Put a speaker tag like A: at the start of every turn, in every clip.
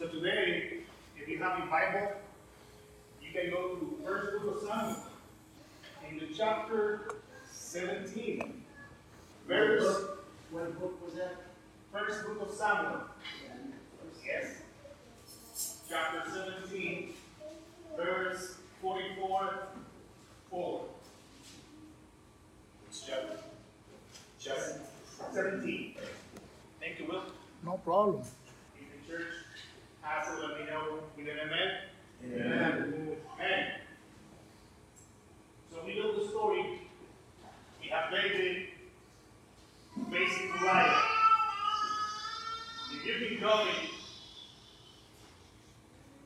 A: So today, if you have your Bible, you can go to First Book of Samuel, in the chapter 17, verse.
B: What book was that?
A: First Book of Samuel. Yes. Chapter 17, verse 44, 4. Which chapter? Chapter 17. Thank you, Will.
C: No problem.
A: The church has it, let me know. We did amen? Amen. Amen. So we know the story. We have David facing Goliath. If you've been coming,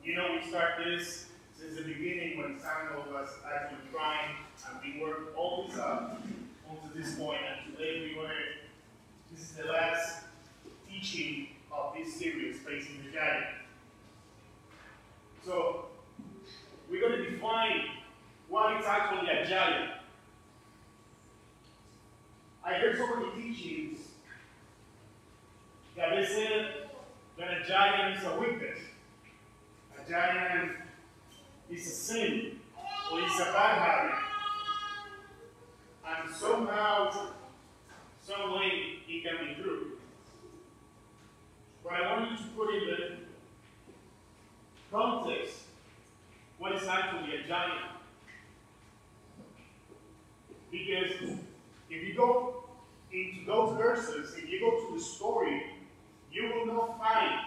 A: you know we start this since the beginning when Samuel was actually trying and we worked all this up onto this point and today we to, this is the last teaching of this series, Facing the Giant. So, we're going to define what is actually a giant. I heard so many teachings that they said that a giant is a weakness. A giant is a sin or it's a bad habit. And somehow, some way, it can be true. But I want you to put in the context what is actually a giant. Because if you go into those verses, if you go to the story, you will not find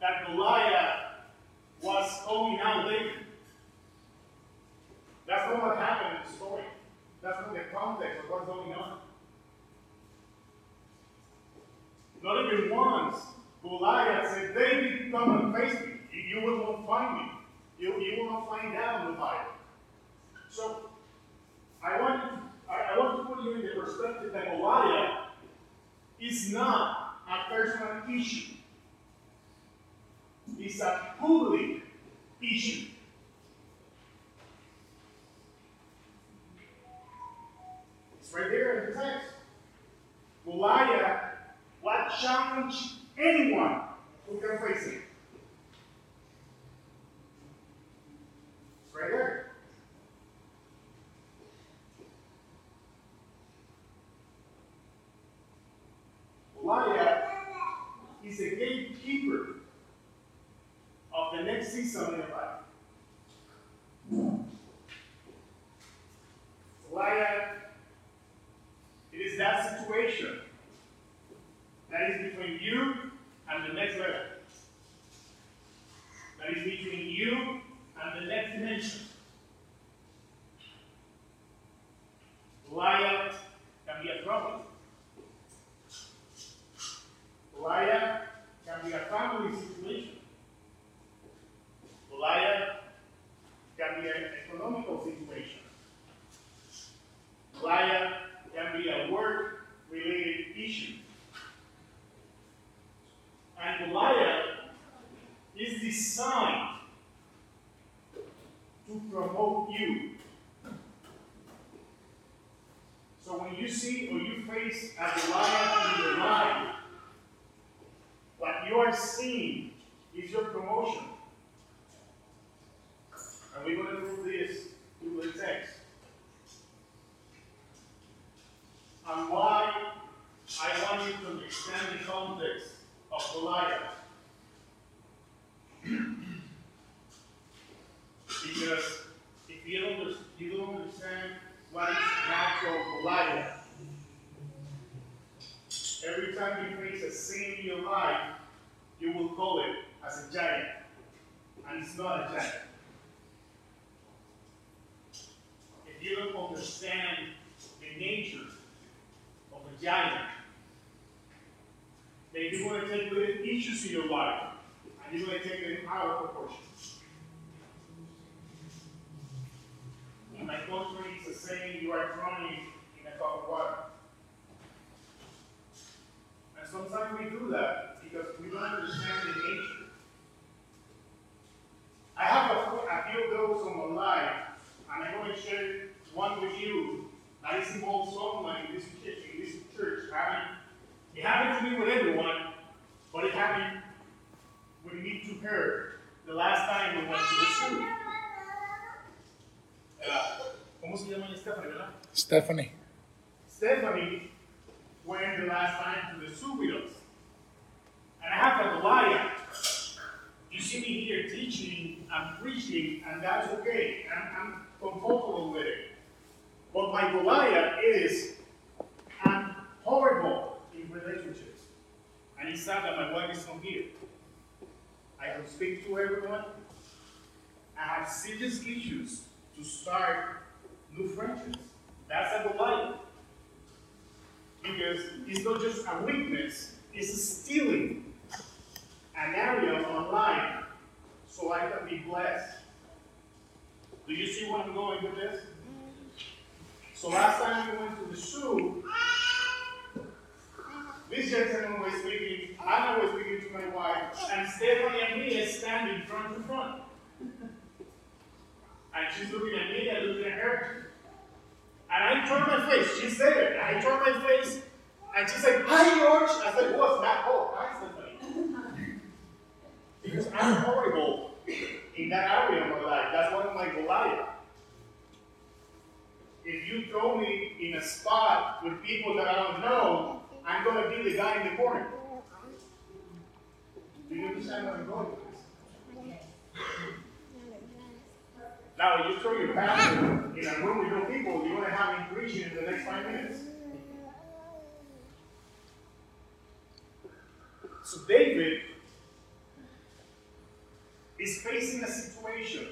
A: that Goliath was calling out David. That's not what happened in the story. That's not the context of what's going on. Not even once Goliath said, David, come and face me. You, you will not find me. You, you will not find out in the Bible. So, I want, to, I, I want to put you in the perspective that Goliath is not a personal issue. It's a public issue. It's right there in the text. Goliath what challenge anyone who can face it. It's right there. Goliath is a gatekeeper of the next season in your life. Goliath, it is that situation that is between you and the next level. That is between you and the next dimension. Goliath can be a problem. Goliath can be a family situation. Goliath can be an economical situation. Goliath can be a work related issue. And Goliath is designed to promote you. So when you see or you face a Goliath in your life, what you are seeing is your promotion. And we're going to prove this through the text. And why I want you to understand the context of Goliath. because if you don't, you don't understand what is natural Goliath, every time you face a sin in your life, you will call it as a giant. And it's not a giant. If you don't understand the nature of a giant, then you're going to take little issues in your life and you're going to take out of proportion. In my country, it's a saying you are drowning in a cup of water. And sometimes we do that because we don't understand the nature. I have a, a few of those on my life, and I'm going to share one with you that is involved someone in this, in this church having it happened to me with everyone, but it happened with me too. to her the last time we went to the zoo. Uh, ¿Cómo se llama Stephanie, verdad?
B: Stephanie.
A: Stephanie went the last time to the zoo with us. And I have a Goliath. You see me here teaching and preaching, and that's okay. I'm, I'm comfortable with it. But my Goliath is I'm horrible in relationships. And it's sad that my wife is not here. I can speak to everyone. I have serious issues to start new friendships. That's a Goliath. Because it's not just a weakness, it's stealing an area of my life so I can be blessed. Do you see where I'm going with this? So last time we went to the zoo, this gentleman was speaking, Anna was speaking to my wife, and Stephanie and me are standing front to front. And she's looking at me, I'm looking at her. And I turn my face, she's there. And I turn my face, and she's like, Hi, George. I said, What's that? Oh, hi, Stephanie. Because I'm horrible in that area of my life. That's one of my Goliath. If you throw me in a spot with people that I don't know, I'm going to be the guy in the corner. Do you understand where I'm going with this? Now, you throw your pastor in a room with no people, you're going to have him in the next five minutes. So, David is facing a situation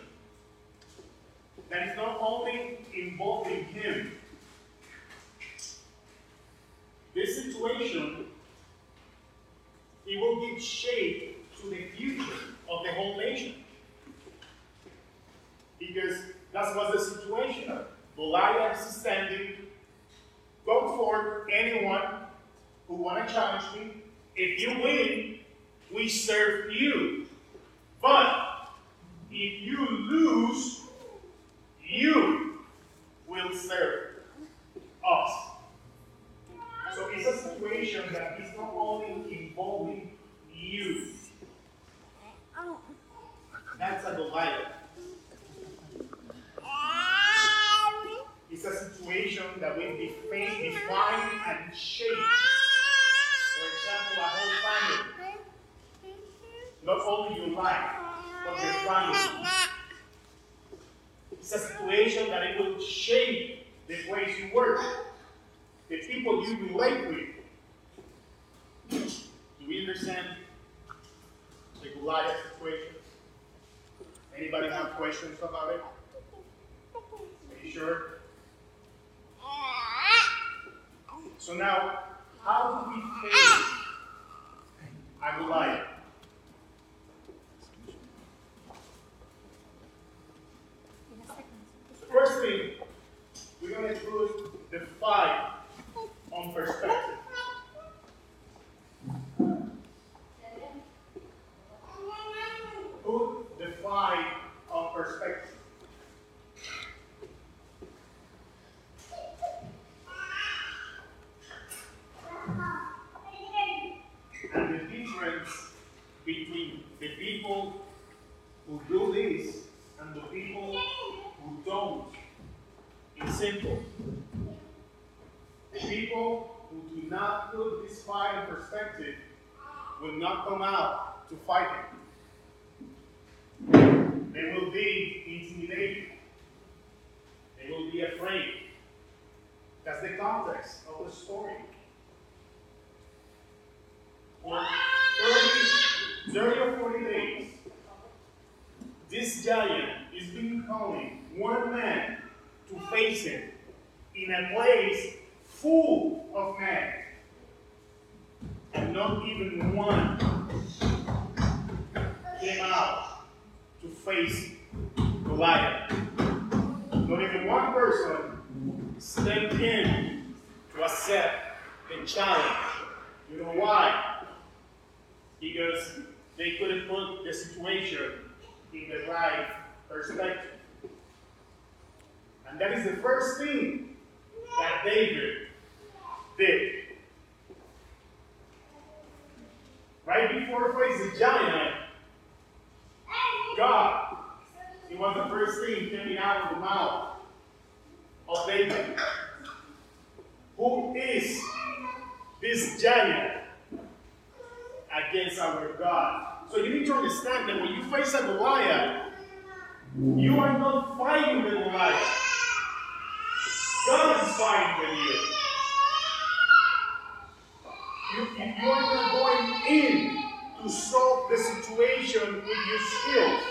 A: that is not only involving him. This situation, it will give shape to the future of the whole nation. Because that was the situation. Goliath is standing. Go for anyone who want to challenge me. If you win, we serve you. But if you lose, you will serve us. So it's a situation that is not only involving you. That's a Goliath. It's a situation that will define, define and shape, for example, a whole family. Not only your life, but your family. It's a situation that it will shape the ways you work, the people you relate with. Do we understand the Goliath situation? Anybody have questions about it? Are you sure? So now, how do we face a Goliath? First thing, we're going to do the fight on perspective. Put the fight on perspective. And the difference between the people who do this and the people who don't is simple. The people who do not put this fight in perspective will not come out to fight him. They will be intimidated. They will be afraid. That's the context of the story. For 30, 30 or 40 days, giant is been calling one man to face him in a place full of men. And not even one came out to face Goliath. Not even one person stepped in to accept the challenge. You know why? Because they couldn't put the situation in the right perspective. And that is the first thing that David did. Right before facing the giant, God, It was the first thing coming out of the mouth of David. Who is this giant against our God? So you need to understand that when you face a Goliath, you are not fighting the Goliath. God is fighting with you. You, you are not going in to solve the situation with your skills.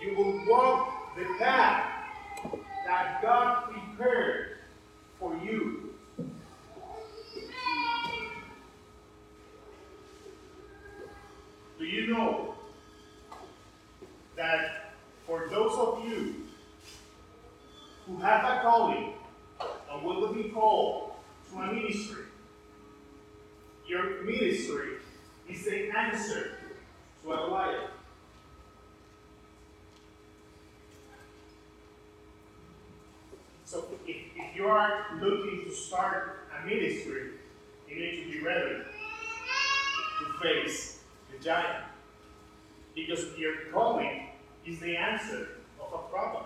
A: You will walk the path that God prepared for you. Do you know that for those of you who have a calling and will be called to a ministry, your ministry is the answer to a life. So if, if you are looking to start a ministry, you need to be ready to face giant. Because your calling is the answer of a problem.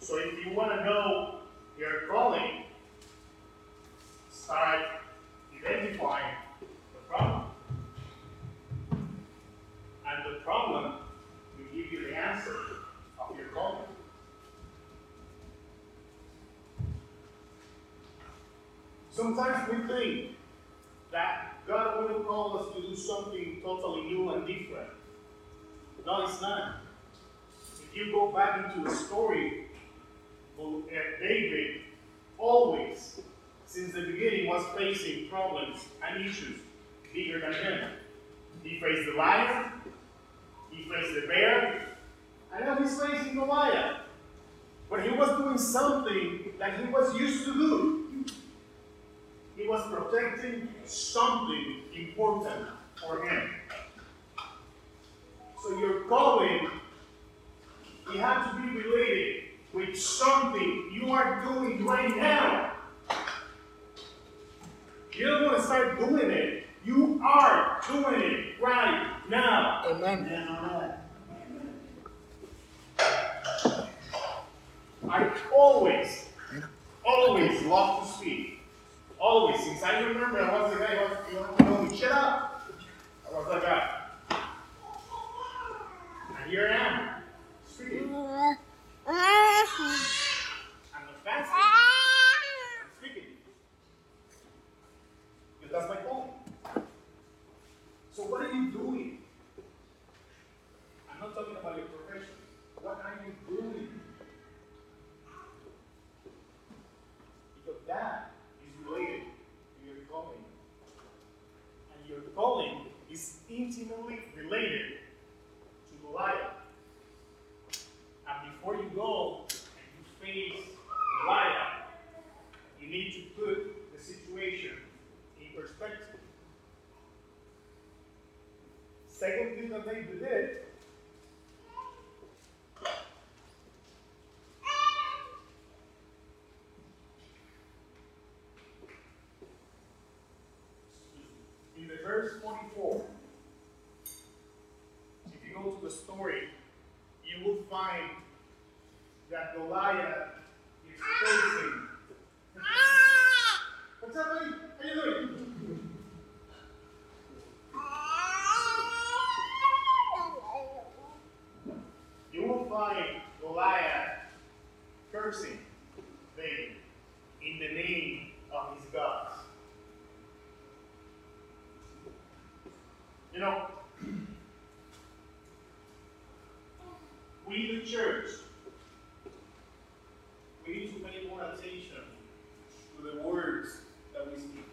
A: So if you want to know your calling, start identifying the problem. And the problem will give you the answer of your calling. Sometimes we think that God will call us to do something totally new and different. No, it's not. If you go back into the story, well, uh, David always, since the beginning, was facing problems and issues bigger than him. He faced the lion, he faced the bear, and now he's facing Goliath. But he was doing something that he was used to do. He was protecting something important for him. So your calling, it had to be related with something you are doing right now. You don't want to start doing it. You are doing it right now.
B: Amen.
A: I always, always love to speak. Always. Since I remember, I was the guy who was, you know, me, shut up. I was like that. And here I am, speaking. I'm the fastest. I'm speaking. Because that's my calling. So what are you doing? I'm not talking about your profession. What are you doing? Because that is related to your calling. And your calling is intimately related to Goliath. And before you go and you face Goliath, you need to put the situation in perspective. Second thing that they did in the verse 44, if you go to the story, you will find that Goliath is facing. What's up, buddy? How you doing? You will find Goliath cursing David in the name of his gods. You know, we the church, we need to pay more attention to the words that we speak.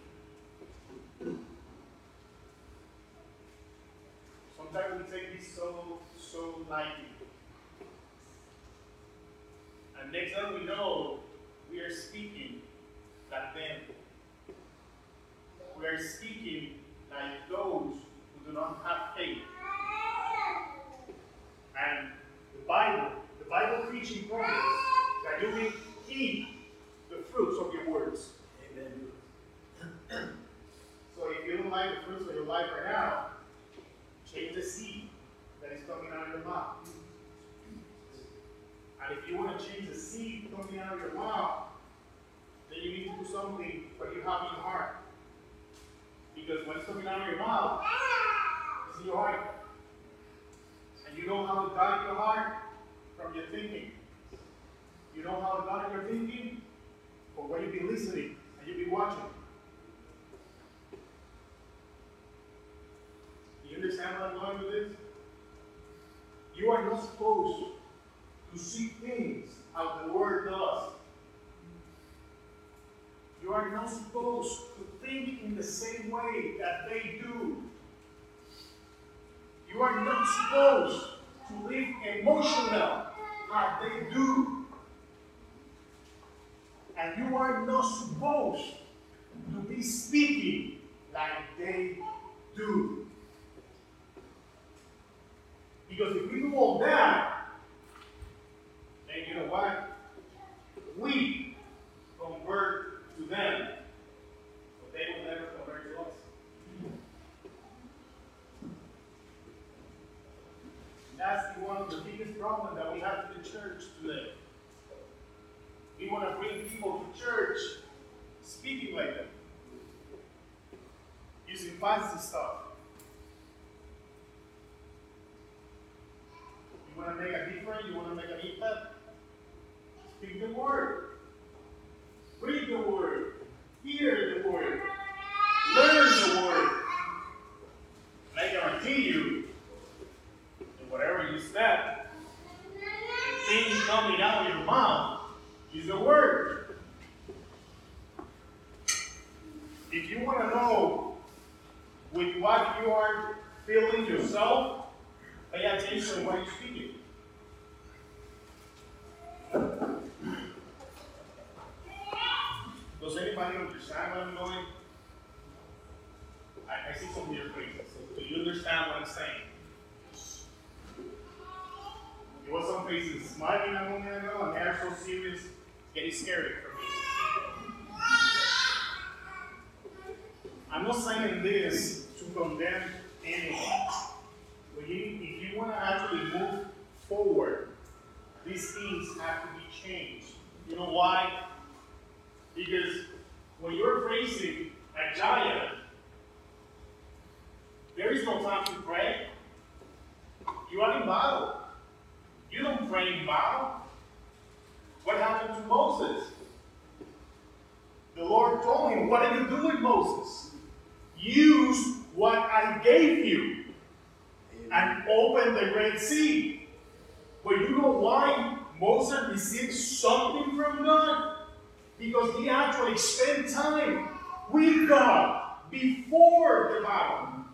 A: This so, so lightly. And next time we know, we are speaking like them. We are speaking like those who do not have faith. And the Bible, the Bible preaching promises that you will eat the fruits of your words.
B: Amen.
A: life right now, change the seed that is coming out of your mouth. And if you want to change the seed coming out of your mouth, then you need to do something what you have in your heart. Because when it's coming out of your mouth, it's in your heart. And you know how to guide your heart from your thinking. You know how to guide your thinking? For what you be listening and you be watching. Do you understand what I'm going with this? You are not supposed to see things how the world does. You are not supposed to think in the same way that they do. You are not supposed to live emotional like they do. And you are not supposed to be speaking like they do. Because if we do all that, then you know what? We convert to them, but they will never convert to us. And That's one of the biggest problems that we have in the church today. We want to bring people to church speaking like them, using fancy stuff. You want to make a difference? You want to make an impact? Speak the word. Read the word. Hear the word. Learn the word. And I guarantee you, that whatever you step, the thing coming out of your mouth is the word. If you want to know with what you are filling yourself, pay attention to what you're speaking. Does anybody understand what I'm going? I, I see some weird faces. So do you understand what I'm saying? There was some faces smiling a moment ago, and they're so serious, it's getting scary for me. I'm not saying this to condemn anyone. But if you want to actually move forward, these things have to be changed. You know why? Because when you're praising a giant, there is no time to pray. You are in battle. You don't pray in battle. What happened to Moses? The Lord told him, What did you do with Moses? Use what I gave you and open the Red Sea. But you know why Moses received something from God? Because he actually spent time with God before the battle.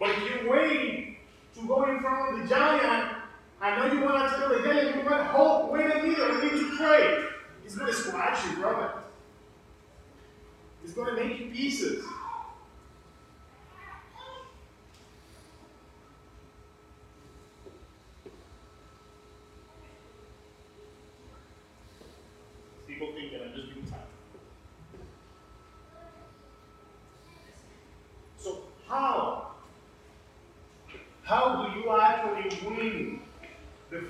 A: But if you wait to go in front of the giant, I know you want to tell the giant, you want hope, wait a minute, I need to pray. He's going to squash you, brother. He's going to make you pieces. People think that I'm just being tired. So how? How do you actually win the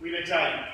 A: with a giant?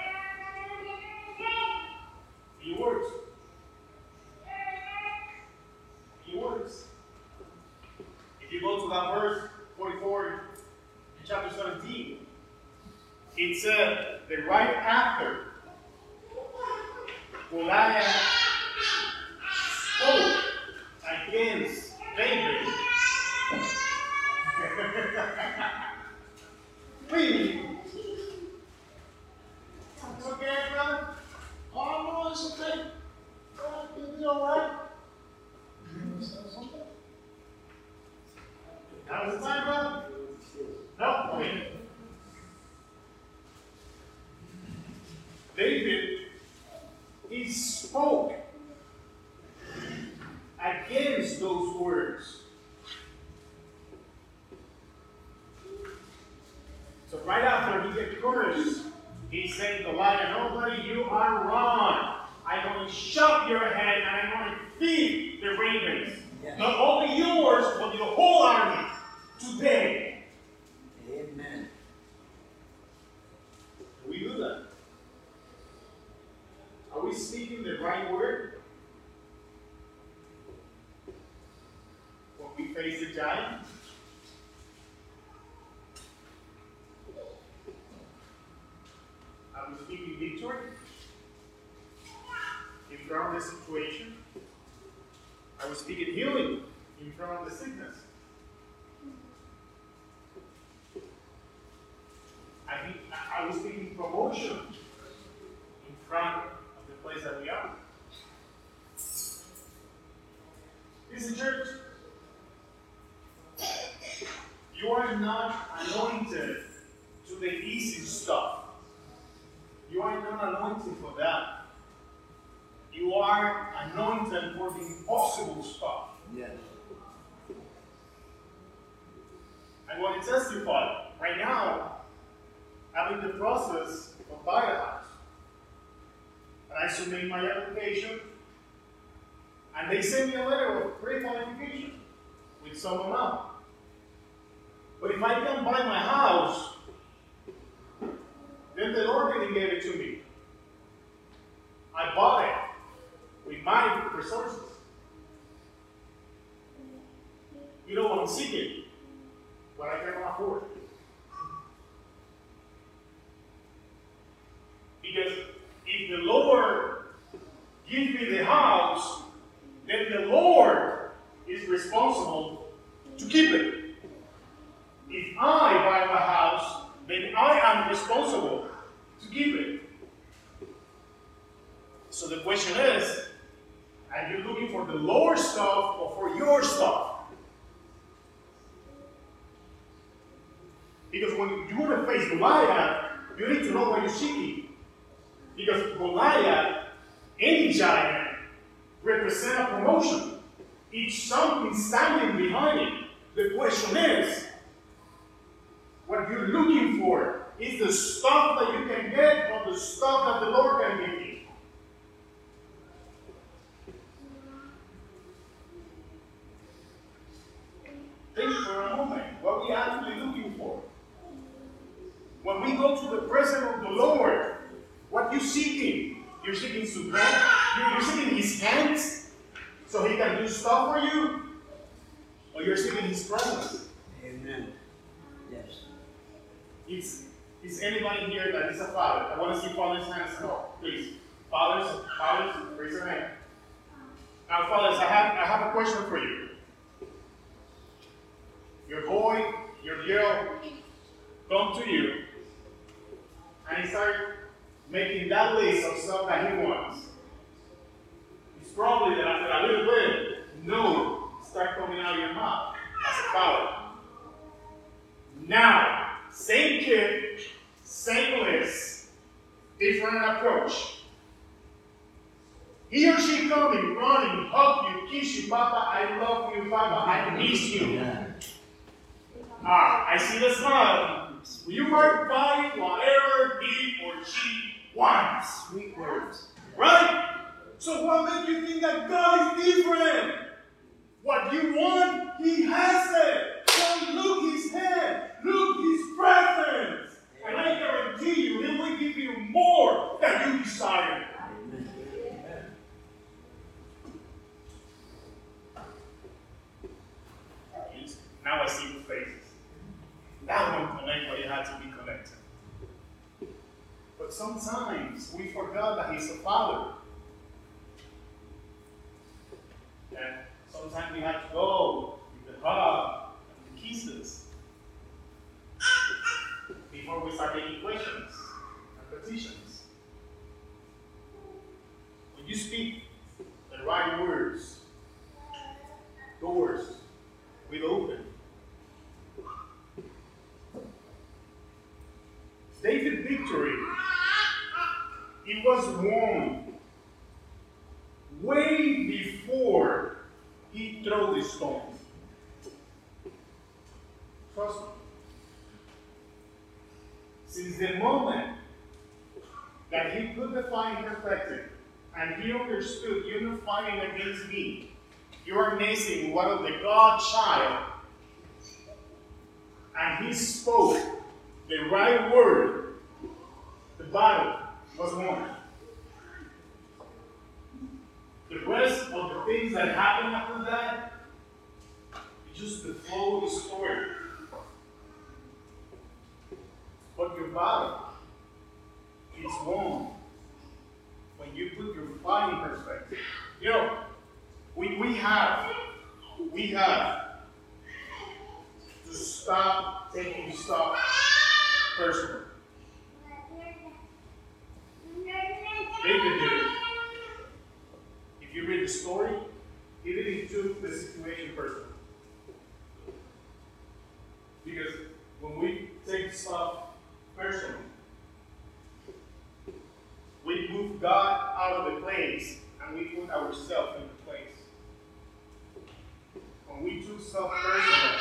A: saying the lie to nobody, you are wrong. I'm going to shove your head and I'm going to feed the ravens.
B: Yes.
A: Not only yours, but your whole army today. Amen. Can we do that? Are we speaking the right word? When we face the giant? this situation. I was speaking healing in front of the sickness. conseguir. is why you need to know where you're seeking. I want he see his hands? defeated victory. It was won way before he threw the stone. Trust me. Since the moment that he put the fine perspective and he understood you're fighting against me, you are missing one of the God child, And he spoke the right word the body was one. The rest of the things that happened after that, just the flow of the story. But your body is one when you put your body in perspective. You know, we, we have, we have to stop taking stuff personally. It. If you read the story, he didn't took the situation personally. Because when we take stuff personally, we move God out of the place and we put ourselves in the place. When we took stuff personal,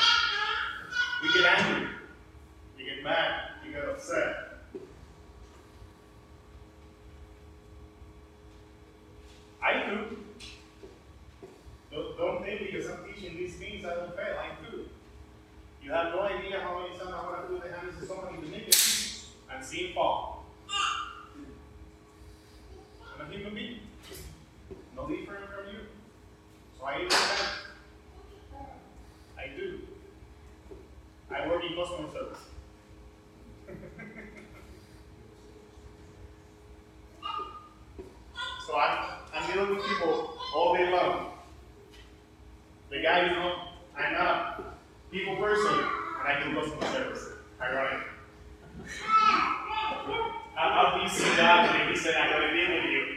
A: we get angry, we get mad, we get upset. I do. Don't, don't think because I'm teaching these things I don't fail. I do. You have no idea how many times I want to do the hands of somebody to make it and see it fall. I'm a human being. No different from you. So I do. I do. I work in customer service. so I'm, I'm dealing with people all day long. The guy you know, I'm not a people person, and I do customer service. Ironic. I'll, I'll be seen that when he said, I'm going to deal with you.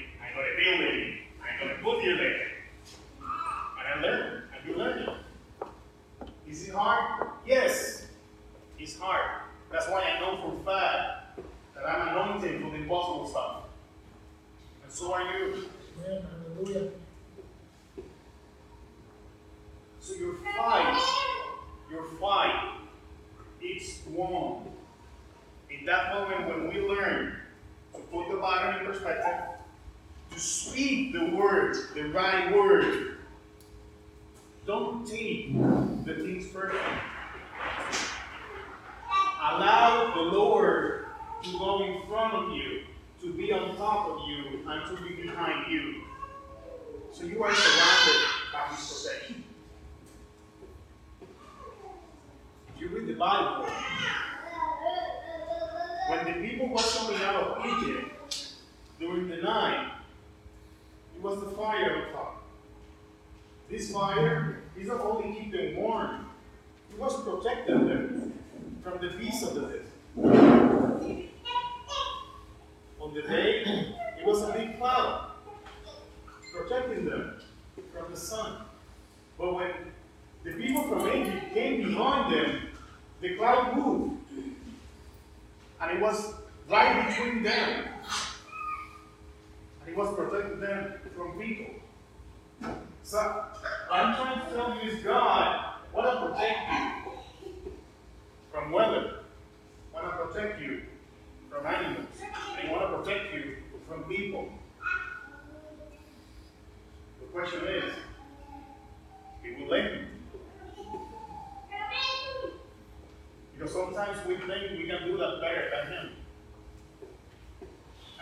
A: Sometimes we think we can do that better than Him.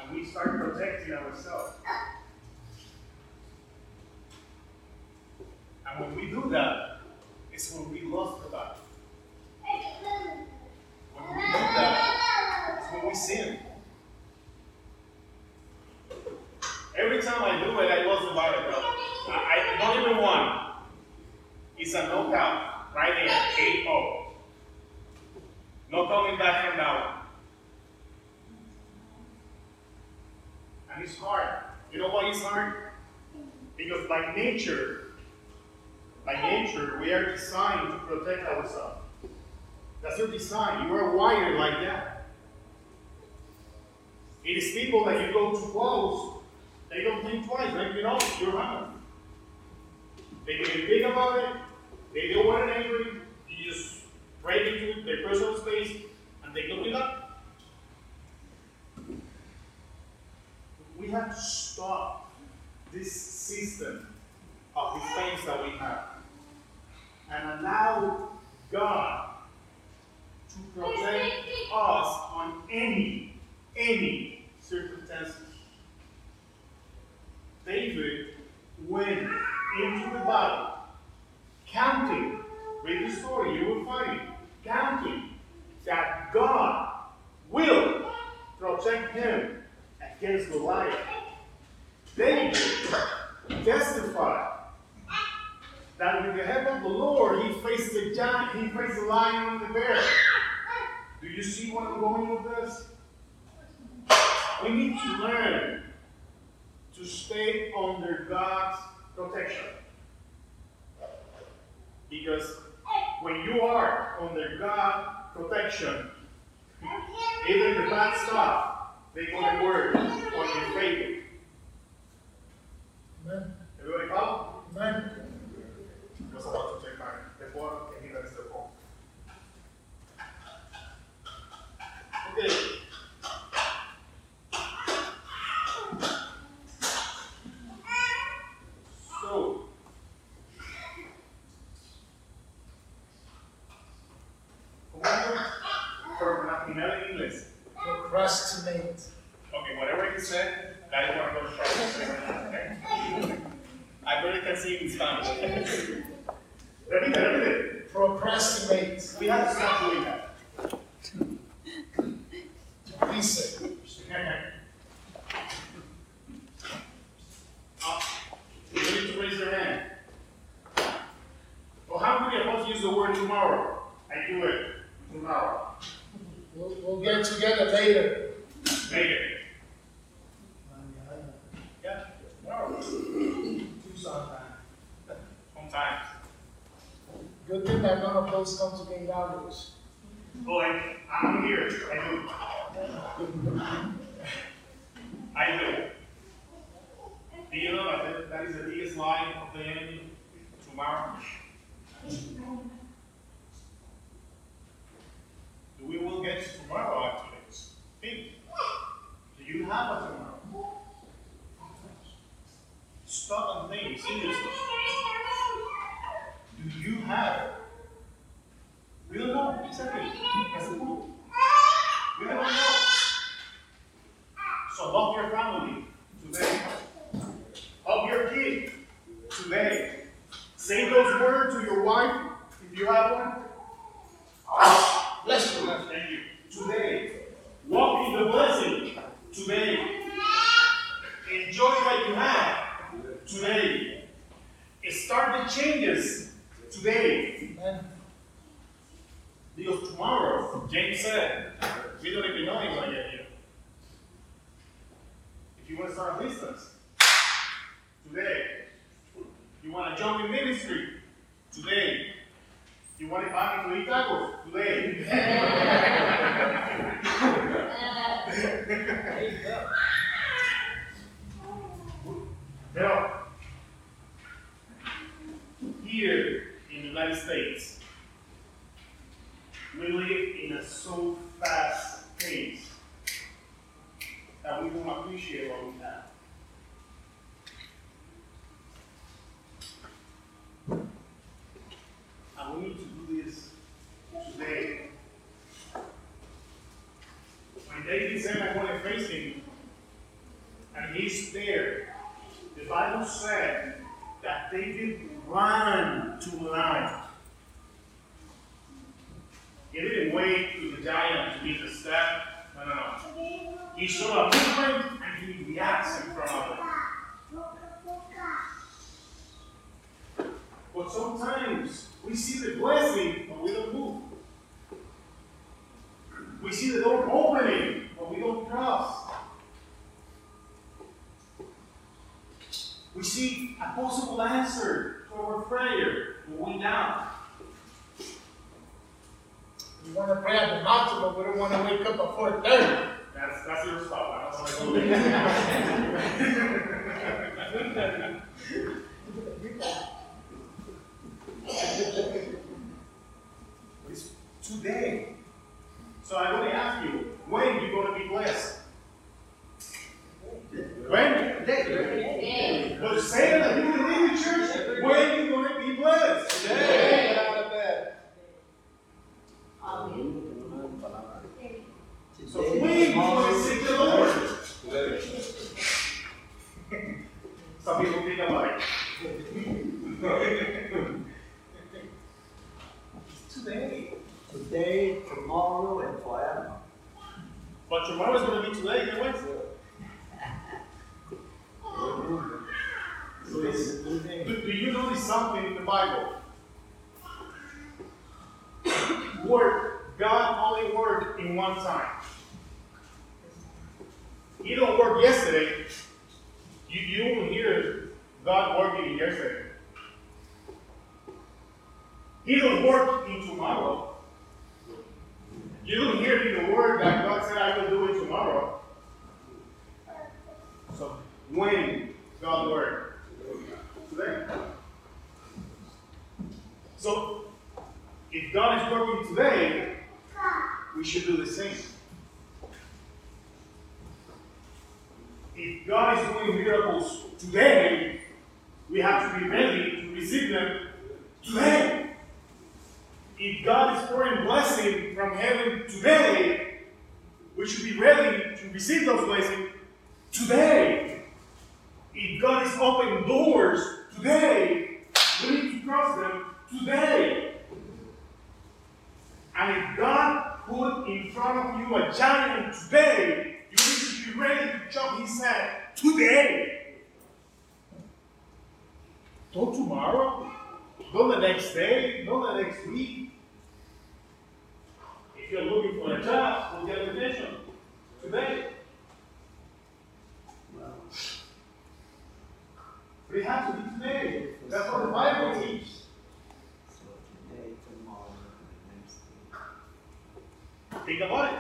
A: And we start protecting ourselves. And when we do that, it's when we lost the battle. When we do that, it's when we sin. Every time I do it, I lost the battle, bro. I, I not even one. It's a knockout right there, 8-0. No coming back from that one. And it's hard. You know why it's hard? Because by nature, by nature, we are designed to protect ourselves. That's your design. You are wired like that. It is people that you go too close, they don't think twice. Like, you know, you're wrong. They get big about it, they don't want it angry, break into their personal space and they look it up. We have to stop this system of defense that we have and allow God to protect us on any, any circumstances. David went into the battle, counting. Read the story, you will find it counting that God will protect him against Goliath. David testified that with the help of the Lord, he faced the giant, he faced the lion and the bear. Do you see where I'm going with this? We need to learn to stay under God's protection. Because when you are under God protection, even the bad stuff, they gonna word on your favor.
C: Amen.
A: Everybody come?
C: Amen.
A: Just about to check my report, and he does the phone. Okay. Okay, whatever you said, I'm gonna go to Charlotte. I really can see in Spanish. Repite, repite.
C: Procrastinate.
A: We have to stop doing that. Dice. When God worked? Today. So if God is working today, we should do the same. If God is doing miracles today, we have to be ready to receive them today. If God is pouring blessing from heaven today, we should be ready to receive those blessings today. If God is opening doors today, we need to cross them today. And if God put in front of you a giant today, you need to be ready to chop his head today. Don't tomorrow. Don't the next day. Don't the next week. If you're looking for a job, we'll get a position today. But have to be today. That's what the Bible teaches.
B: so today, tomorrow, next day.
A: Think about it.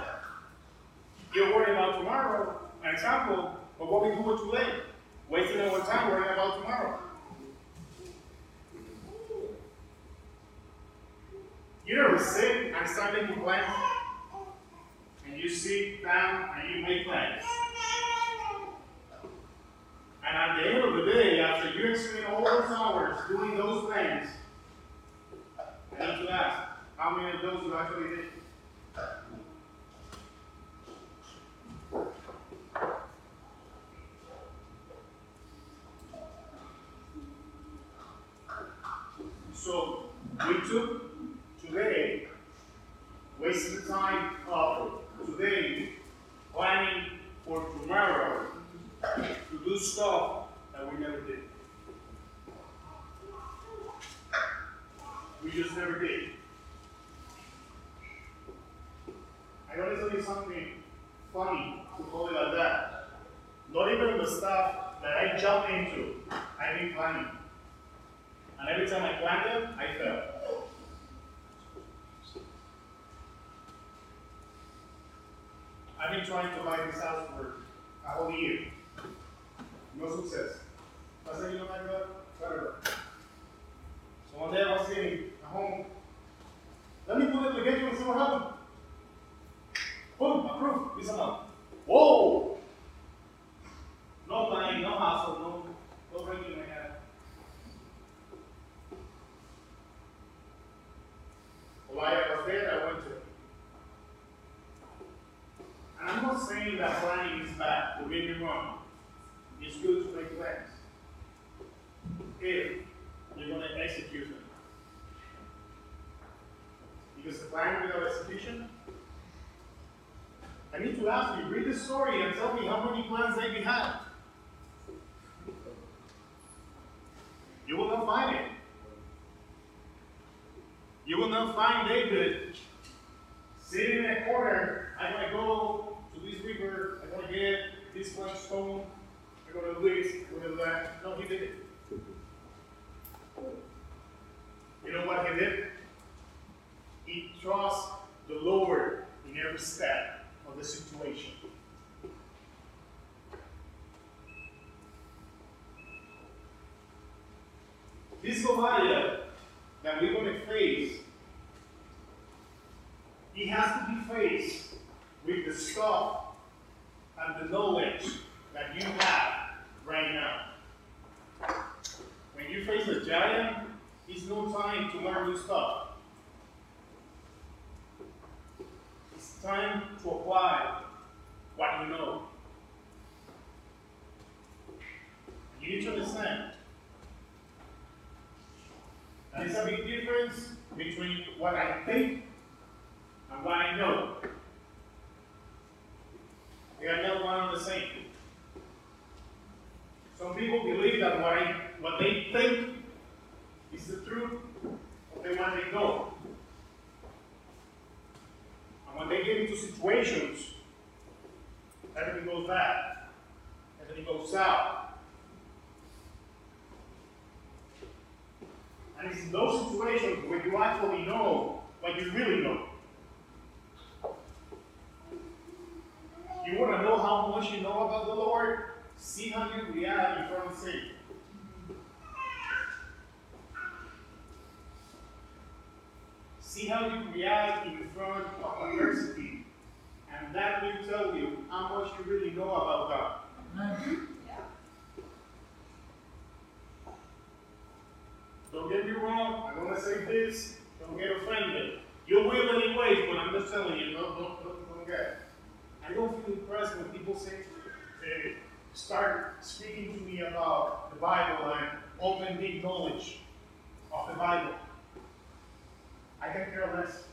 A: You're worrying about tomorrow, an example of what we do with today. Wasting our time worrying about tomorrow. You ever sit and start making plans? And you sit down and you make plans. And at the end of the day, after you spend all those hours doing those things, I need to ask, how many of those you actually did? So we took today, wasting the time of today, planning for tomorrow to do stuff that we never did. We just never did. I know tell you something funny to call it like that. Not even the stuff that I jump into, I've planning. And every time I planned them, I failed. I've been trying to buy this house for a whole year. No success. I said, you know what, God? Whatever. So one day I was sitting at home. Let me put it together and see what happens. Boom, approved. This amount. Whoa! No money, no hassle, no, no breaking my head. While I was there, I went to. And I'm not saying that planning is bad, don't get me wrong. It's good to make plans. If you're gonna execute them. Because the plan without execution, I need to ask you, read the story and tell me how many plans David had. You will not find it. You will not find David sitting in a corner. I'm gonna go to this river. I'm gonna get this one stone. Gonna do that. No, he did it. You know what he did? He trusts the Lord in every step of the situation. This Goliath that we're going to face, he has to be faced with the stuff and the knowledge that you have right now. When you face a giant, it's no time to learn new stuff. It's time to apply what you know. You need to understand. There's a big difference between what I think and what I know. They are not one and the same. Some people believe that what, I, what they think is the truth of the one they know. And when they get into situations, everything goes bad, everything goes south. And it's in those situations where you actually know what you really know. You want to know how much you know about the Lord? See how you react in front of sin. See how you react in front of adversity. And that will tell you how much you really know about God. Don't get me wrong, I'm gonna say this, don't get offended. You will anyway, but I'm just telling you, don't, don't, don't, don't get. I don't feel impressed when people say, eh, start speaking to me about the Bible and open deep knowledge of the Bible. I can care less.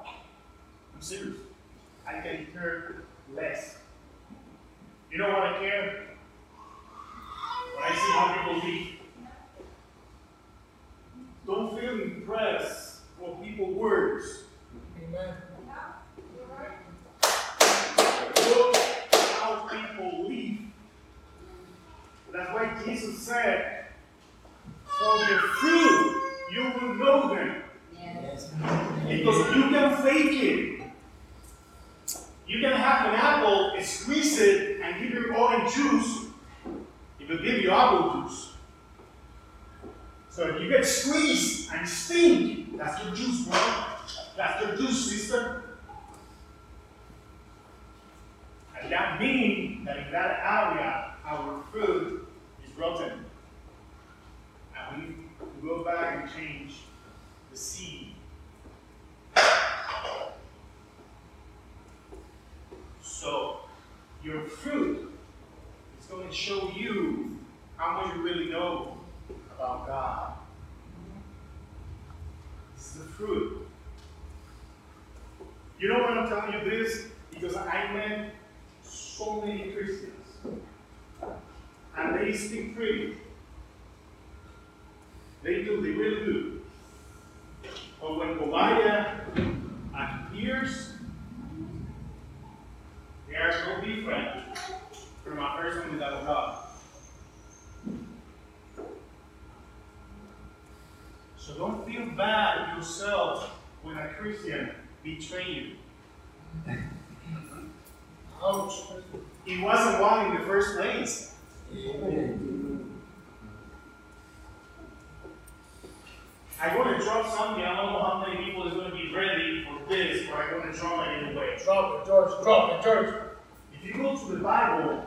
A: I'm serious. I can care less. You know what I care? When I see how people live. Don't feel impressed for people's words.
C: Amen.
A: Look how people live. That's why Jesus said, For the fruit you will know them.
B: Yes.
A: Because you can fake it. You can have an apple, squeeze it, and give you orange juice. It will give you apple juice. So if you get squeezed and stink, that's your juice, bro. That's your juice, sister. And that means that in that area, our food rotten. And we go back and change the seed. So, your fruit is going to show you how much you really know about God. This is the fruit. You know why I'm telling you this? Because I met so many Christians. And they speak freely. They do, they really do. But when Goliath appears, there is no different from a person without God. So don't feel bad yourself when a Christian betray you.
C: Ouch.
A: He wasn't one in the first place.
B: Amen.
A: I'm going to drop something. I don't know how many people is going to be ready for this, but I'm going to drop it anyway.
C: Drop it, George. Drop it, George.
A: If you go to the Bible,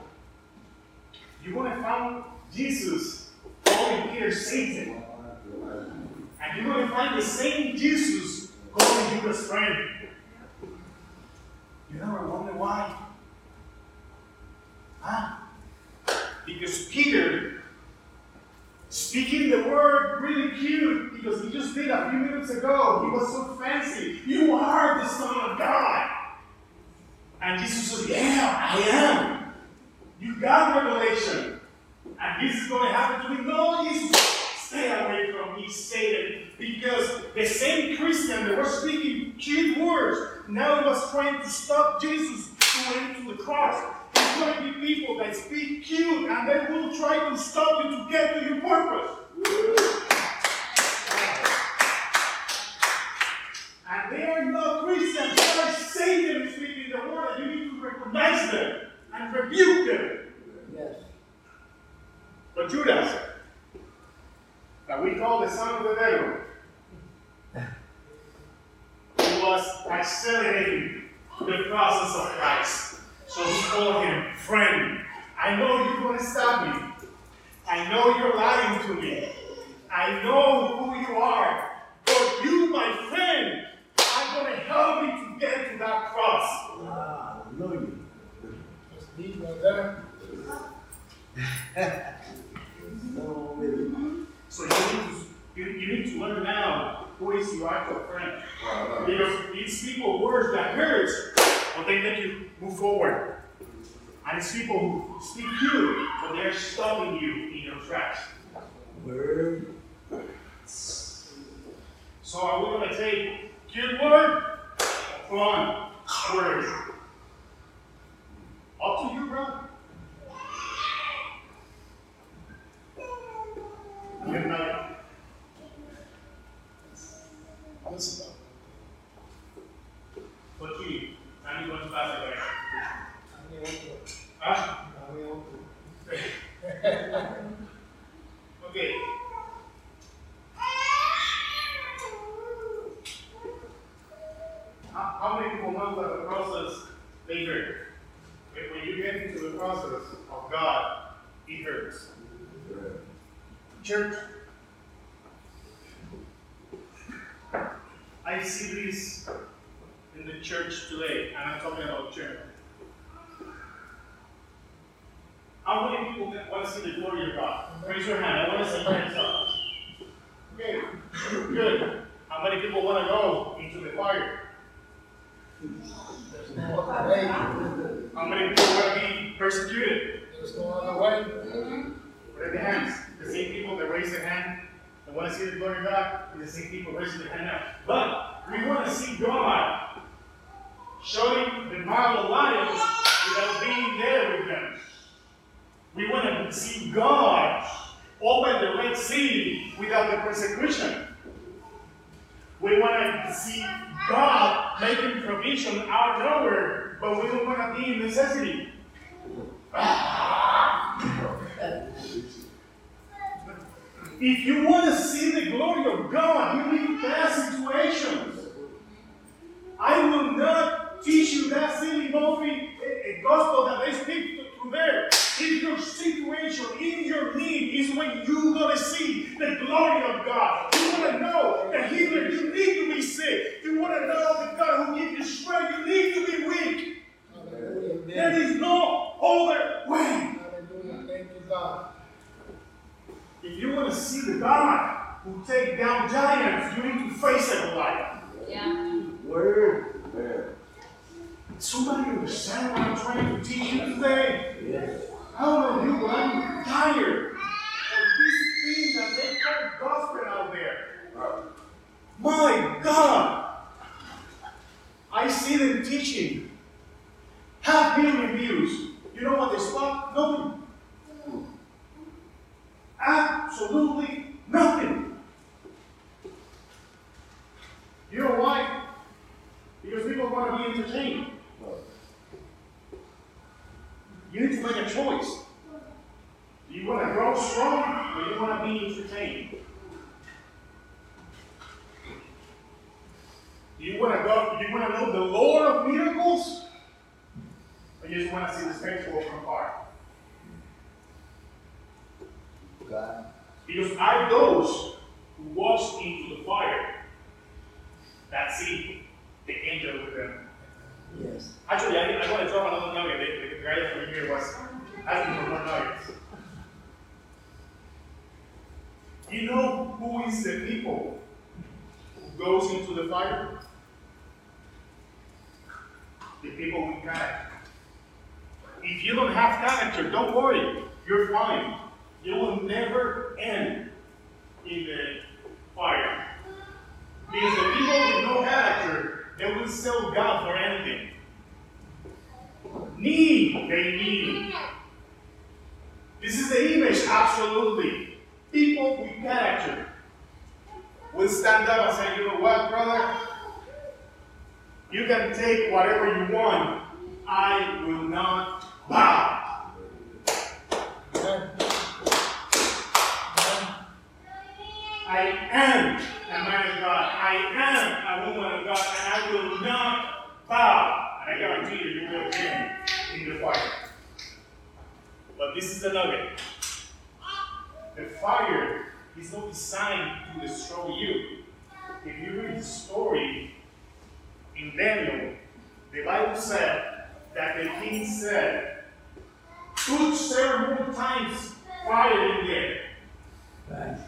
A: you're going to find Jesus calling Peter Satan. And you're going to find the same Jesus calling you his friend. You never wonder why? Huh? Because Peter, speaking the word really cute, because he just did a few minutes ago, he was so fancy. You are the Son of God. And Jesus says, Yeah, I am. You got revelation. And this is going to happen to me. No, Jesus, stay away from me, Satan. Because the same Christian that was speaking cute words now he was trying to stop Jesus going to the cross. There's going to be people that speak cute and they will try to stop you to get to your purpose. And they are not Christians, they are Satan speaking the word, and you need to recognize them and rebuke them.
B: Yes.
A: But Judas, that we call the son of the devil, he was accelerating the process of Christ. So he called him friend. I know you're going to stab me. I know you're lying to me. I know who you are. But you, my friend, are going to help me to get to that cross.
B: Hallelujah.
C: Just leave it there.
B: No, really.
A: So you need to You, you need to learn now who is your actual friend. Because these people words that hurts, but they make you move forward. And it's people who speak you, but they're stopping you in your tracks.
B: Word.
A: So are we gonna take good word from word? Up to you, brother. Good night.
C: Listen?
A: Now you Okay. How, many people know that the process they hurt? If when you get into the process of God, it hurts. Church, I see this in the church today, and I'm talking about church. How many people want to see the glory of God? Raise your hand. I want to see hands up. Okay, good. How many people want to go into the
C: other.
A: How many people want to be persecuted?
C: There's no other way.
A: Raise their hands. The same people that raise their hand and want to see the glory of God the same people raising their hand now. But we want to see God showing the marble lions without being there with them. We want to see God open the Red Sea without the persecution. We want to see God making provision out of nowhere, but we don't want to be in necessity. If you want to see the glory of God, you need past situations. I will not teach you that silly movie, a, a gospel that they speak to- through there. If your situation, in your need, is when you're going to see the glory of God. You want to know the healer, you need to be sick. You want to know the God who gives you strength, you need to be weak.
C: Hallelujah.
A: There is no other way.
C: Hallelujah. Thank you, God.
A: If you want to see the God who take down giants, you need to face a Goliath.
D: Yeah.
B: Word.
A: Somebody understand what I'm trying to teach you today?
B: Yes.
A: I don't know you, but I'm tired of this thing that they call gospel out there. My God! I see them teaching. Half million views. You know what they spot? Nothing. Absolutely nothing. You know why? Because people want to be entertained. You need to make a choice. Do you want to grow strong or do you want to be entertained? Do you want to go, do you want to know the Lord of miracles? Or you just want to see the spectacle from afar?
B: God.
A: Because are those who walks into the fire that see the angel with them.
B: Yes.
A: Actually, I, I want to drop another nugget. The, the, guy from here was asking for more nuggets. You know who is the people who goes into the fire? The people with character. If you don't have character, don't worry. You're fine. You will never end in the fire. Because the people with no character, they will sell God for anything. Need, they need. This is the image, absolutely. People with character will stand up and say, you know what, brother? You can take whatever you want. I will not bow. I am a man of God. I am a woman of God, and I will not bow. And I guarantee you, you will win in the fire. But this is the nugget. The fire is not designed to destroy you. If you read the story in Daniel, the Bible said that the king said, put several times fire in there.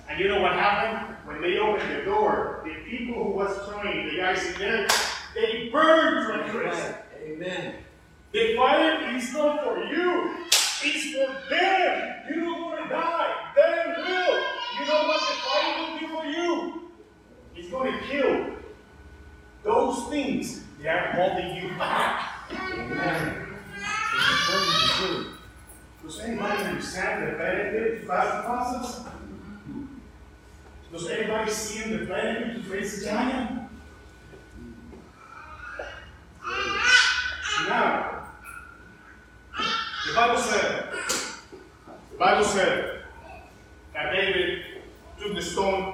A: And you know what happened? when they opened the door, the people who was throwing the guys in there, they burned from Christ.
B: Amen.
A: The fire is not for you. It's for them. You don't want to die. They will. You know what the fire will do for you? It's going to kill those things that are holding you back.
B: Amen.
A: Does anybody understand the benefit of the process? Does anybody see the benefit to face a giant? Now, the Bible said, the Bible said that David took the stone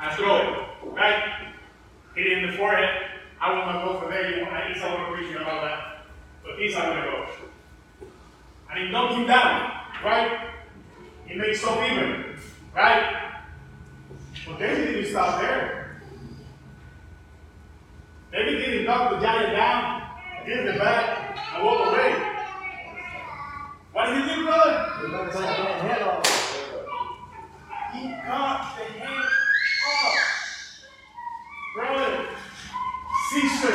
A: and threw it, right? Hit it in the forehead. I will not go for there. You know, I need someone you about that. But this I'm gonna go. And he knocked him down, right? He made stuff even, right? But David didn't stop there. David didn't knock the giant down, give the back, and walk away. What did he do, brother?
B: Gonna cut that head off.
A: He cut the head off. Brother, sister,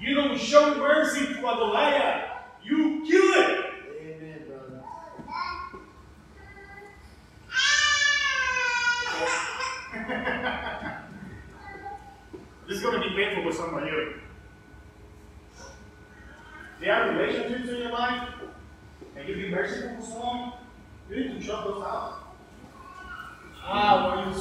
A: you don't show mercy to a Goliath. You kill it.
B: Amen, brother.
A: Be painful for some of you. There are relationships in your life, and you've been merciful for someone. You need to shut those out.
C: Ah, what you do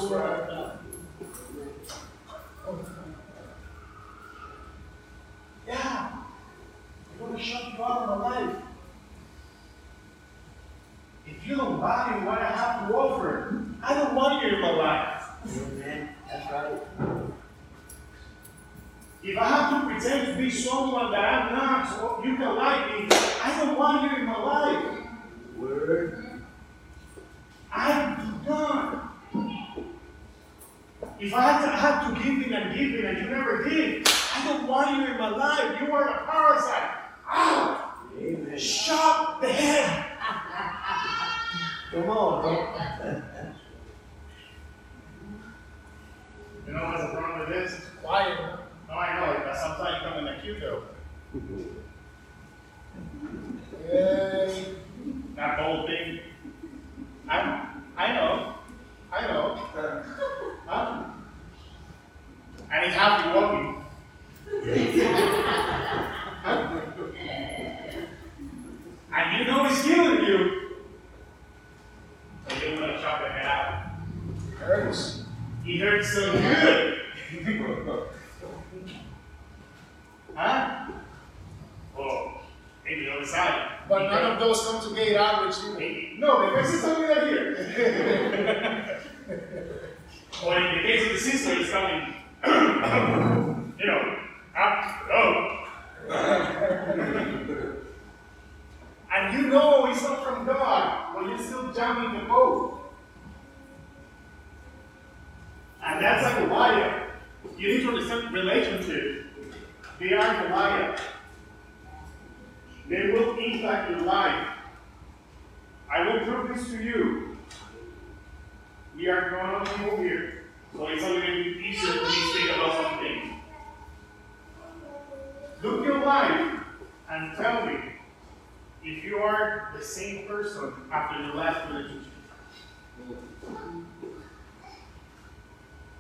A: I will prove this to you. We are grown people here, so it's only going to be easier for me to think about something. Look your life and tell me if you are the same person after the last relationship.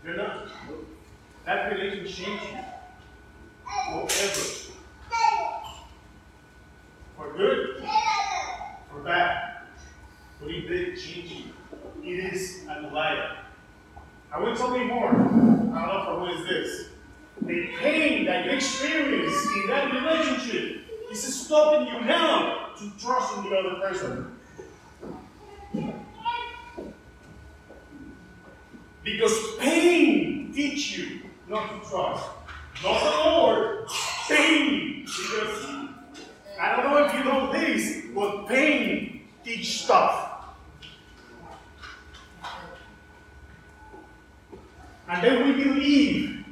A: You're not. That relationship changed you forever. For good. Change you. It is a Goliath. I will tell you more. I don't know for who is this. The pain that you experience in that relationship is stopping you now to trust in the other person. Because pain teach you not to trust. Not the Lord, pain. Because I don't know if you know this, but pain teach stuff. And then we believe.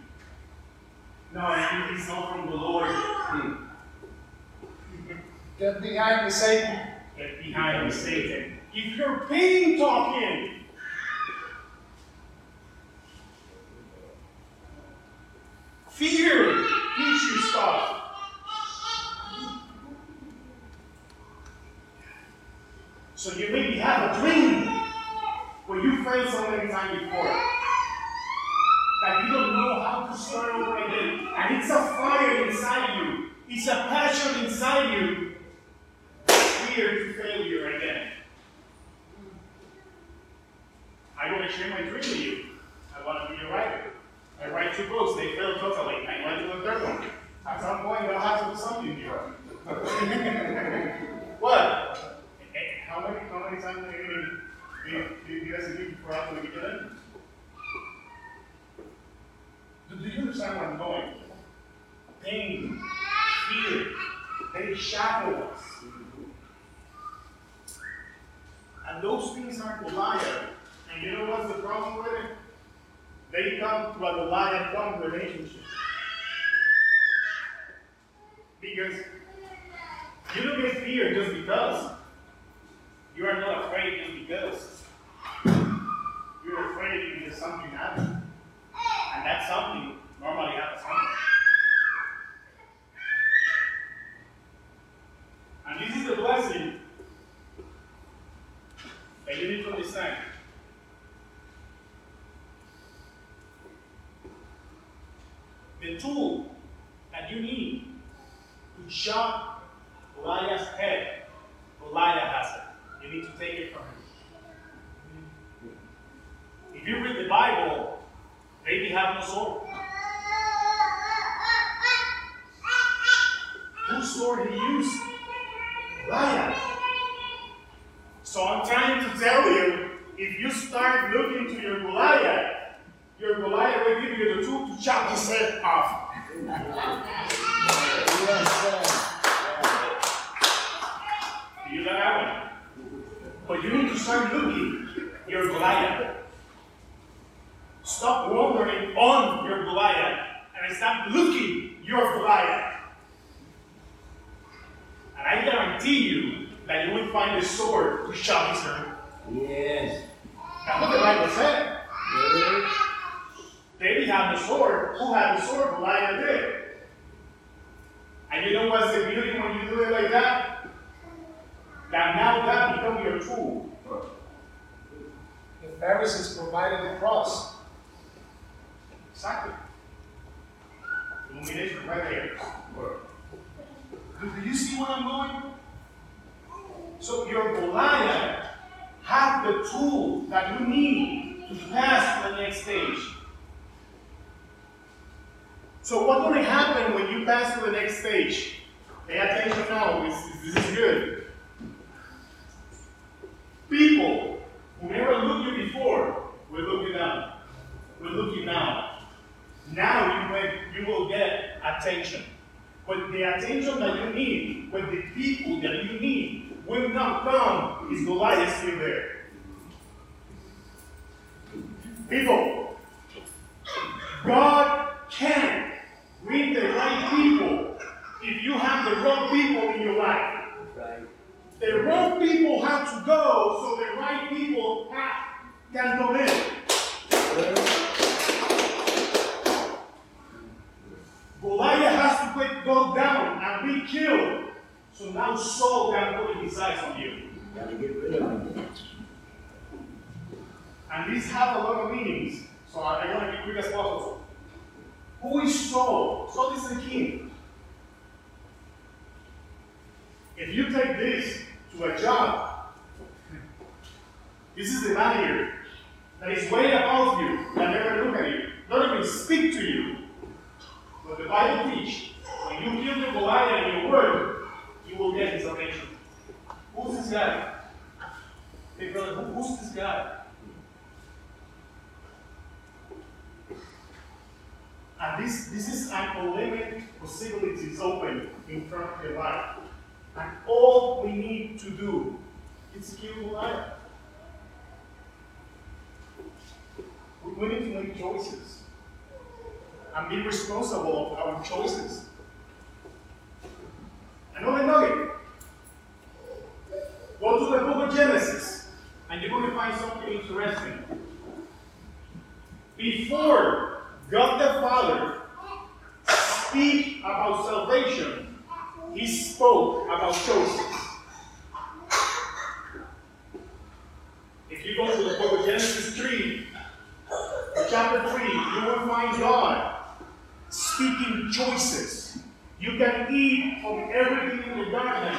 A: No, I it's not from the Lord. Hmm.
C: Get behind the Satan.
A: Get behind me, Satan. If you're pain talking, fear teach you stuff. So you maybe have a dream where you failed so many times before that you don't know how to start over again. And it's a fire inside you. It's a passion inside you. Fear to failure again. I want to share my dream with you. I want to be a writer. I write two books, they failed totally. I went to do a third one. At some point, I'll have to do something here. what? Eh, How many, how many times have you been, guys do before after the beginning? Do, you understand where I'm going? Pain, fear, they shadow us. And those things are Goliath. And you know what's the problem with it? They come to a Goliath come relationship. Because you don't get fear just because. You are not afraid just because. You're afraid because something happened. And that something normally happens something. And this is the blessing that you need to understand. The tool that you need to chop Goliath's head, Goliath has it. You need to take it from him. If you read the Bible, Had no sword. Whose sword he used? Goliath. So I'm trying to tell you, if you start looking to your Goliath, your Goliath will give you the tool to chop his head off. You got that one? But you need to start looking your Goliath. Stop wandering on your Goliath and I stop looking your Goliath. And I guarantee you that you will find a sword to chop his head.
B: Yes.
A: That's what the Bible said.
B: Yes.
A: David had the sword. Who had the sword? Goliath did. And you know what's the beauty when you do it like that? That now that becomes your tool.
C: The Pharisees provided the cross.
A: Exactly. Illumination right there. Do, you see where I'm going? So your Goliath has the tool that you need to pass to the next stage. So what's going to happen when you pass to the next stage? Pay attention now. This, this is good. People who never looked you before will look you down. Will look you now. Now you will, you will get attention. But the attention that you need, with the people that you need, will not come is Goliath still there. People, God can bring the right people if you have the wrong people in your life.
B: Right.
A: The wrong people have to go so the right people have, can come in. Goliath has to quit, go down and be killed. So now Saul can put his eyes on you.
B: Gotta get rid of him.
A: And these have a lot of meanings. So I, I want to be quick as possible. Who is Saul? Saul is the king. If you take this to a job, this is the manager that is way above you, that never look at you, not even speak to you. But the Bible teaches when you kill the Goliath in your word, you will get his attention. Who's this guy? Hey brother, who, who's this guy? And this, this is an unlimited possibilities open in front of your life. And all we need to do is kill Goliath. We, we need to make choices and be responsible of our choices. Another nugget. Go to the book of Genesis, and you're going to find something interesting. Before God the Father speak about salvation, He spoke about choices. If you go to the book of Genesis 3, chapter 3, you will find God speaking choices. You can eat from everything in the garden,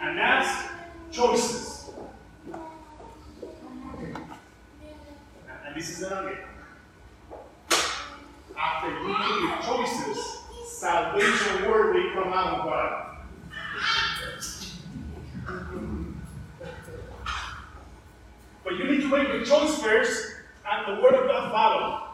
A: And that's choices. And this is the nugget. After you make your choices, salvation word will come out of what? But you need to make your choice first, and the word of God follow.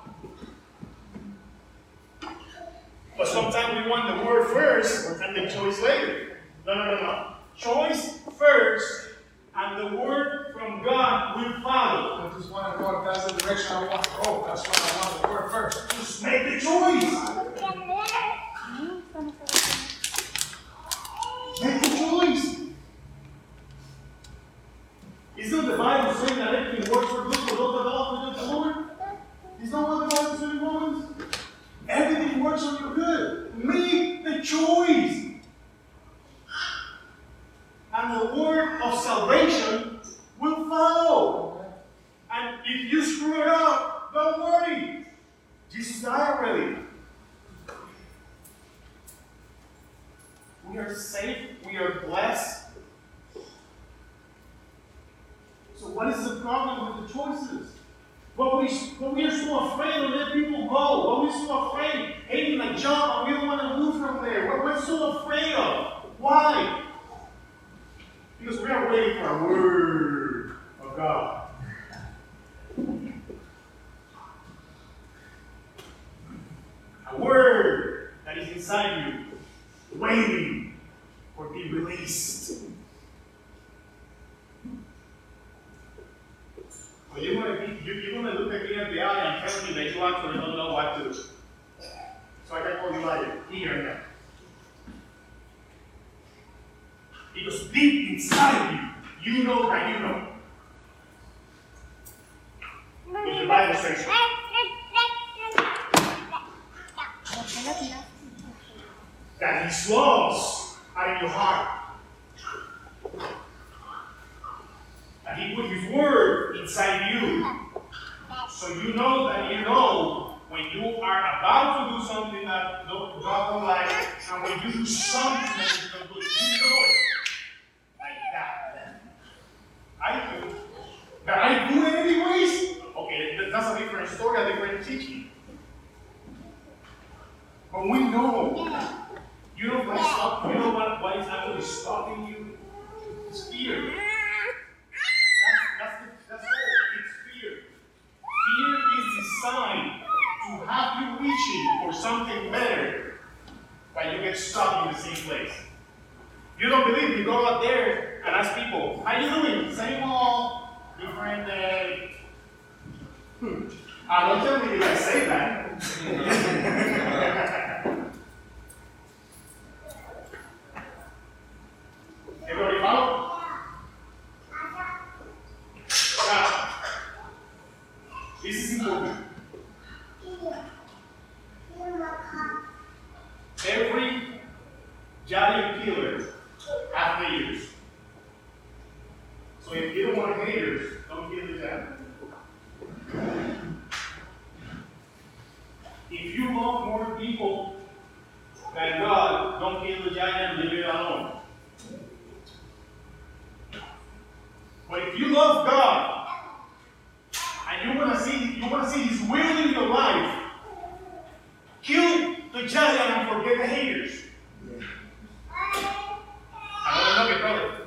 A: But sometimes we want the word first and the choice later. No, no, no, no. Choice first, and the word from God will follow.
C: I just want to go if that's the direction I want to go. That's why I want the word first.
A: Just make the choice. Make the choice. Isn't the Bible saying that everything works for good for those that love the Lord? Is that what the Bible says in Romans? Everything works for your good. Make the choice. And the word of salvation will follow. And if you screw it up, don't worry. Jesus died already. We are safe. We are blessed. So what is the problem with the choices? But we, but we are so afraid to let people go. But we're so afraid, hating a job, and we don't want to move from there. What we're so afraid of. Why? Because we are waiting for a word of God. A word that is inside you, waiting for be released. Well, you're gonna be, you, you're gonna look at me in the eye and tell me that you actually don't know what to do. So I can call you liar here and there. Because deep inside you, you know that you know. Because the Bible says that His laws are in your heart. That He put His word inside you. So you know that you know when you are about to do something that God don't like, and when you do something that is good, you know it. Like that. I do. But I do it anyways? Okay, that's a different story, a different teaching. But we know. You know what is stop, you know what, what is actually stopping you? It's fear. That's, that's, the, that's all. It's fear. Fear is designed to have you reaching for something better, but you get stuck in the same place. You don't believe me? Go out there and ask people, how you doing? Same old, different day. Hmm. Ah, don't tell me you guys say that. Everybody follow? Now, this is important. Every giant killer has haters. So if you don't want haters, don't kill the giant. If you love more people than God, don't kill the giant, and leave it alone. But if you love God and you want to see you want to see His will in your life, kill the giant and forget the haters. I.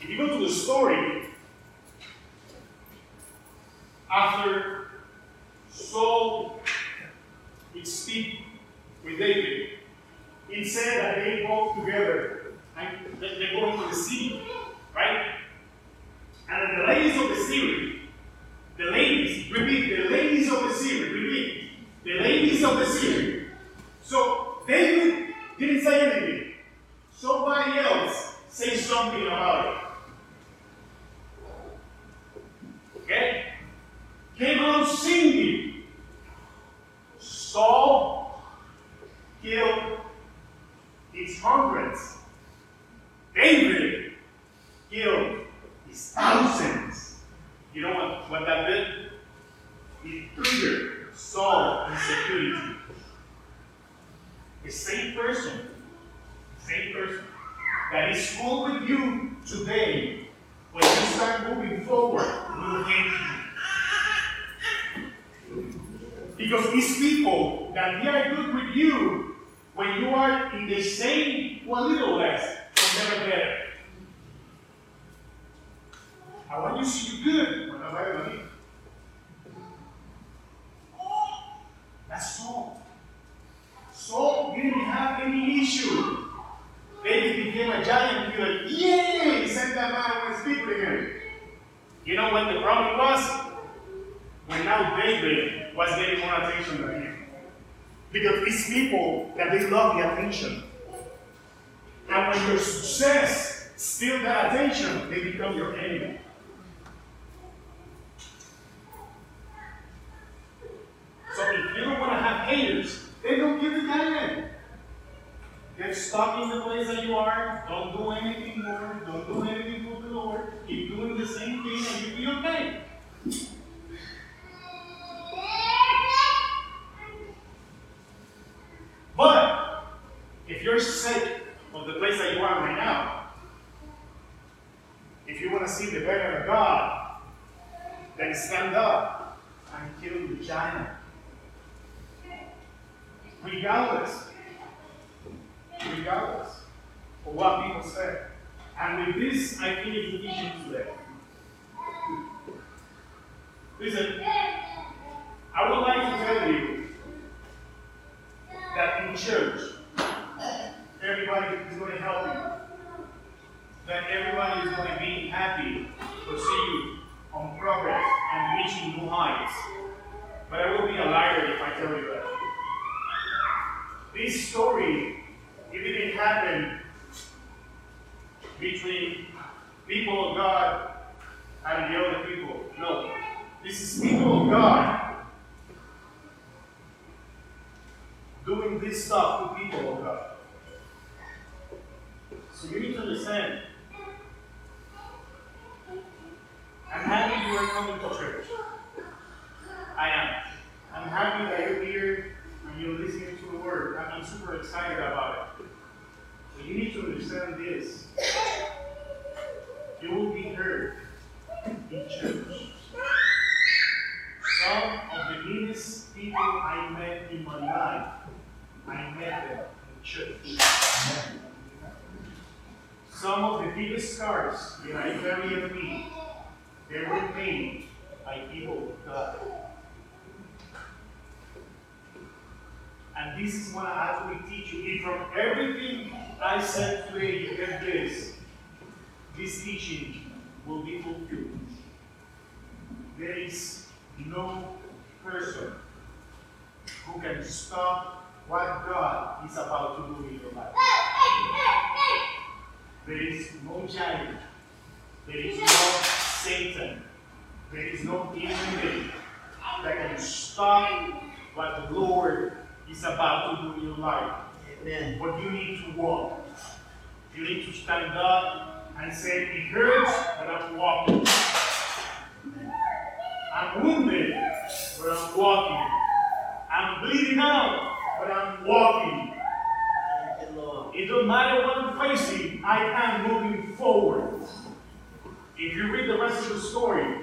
A: If you go to the story after Saul would speak with David, it said that they both together and they go into the sea, right? And the ladies of the city, the ladies, repeat, the ladies of the city, repeat, the ladies of the city. So David didn't say everybody is going to help you. That everybody is going to be happy to see you on progress and reaching new heights. But I will be a liar if I tell you that. This story it didn't happen between people of God and the other people. No. This is people of God doing this stuff to people of God. So you need to understand. I'm happy you are coming to church. I am. I'm happy that you're here and you're listening to the word. I'm super excited about it. But you need to understand this. You will be heard in church. Some of the meanest people I met in my life, I met them in church. Some of the biggest scars in I carry in me, they were painted by evil God. And this is what I actually teach you. If from everything I said today you get this, this teaching will be fulfilled. There is no person who can stop what God is about to do in your life. There is no giant. There is no Satan. There is no enemy that can stop what the Lord is about to do in your life.
B: Amen.
A: But you need to walk. You need to stand up and say, It hurts, but I'm walking. I'm wounded, but I'm walking. I'm bleeding out, but I'm walking. It doesn't matter what I'm facing, I am moving forward. If you read the rest of the story,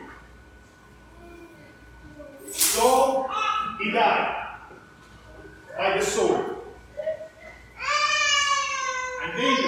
A: so he died by the sword. And David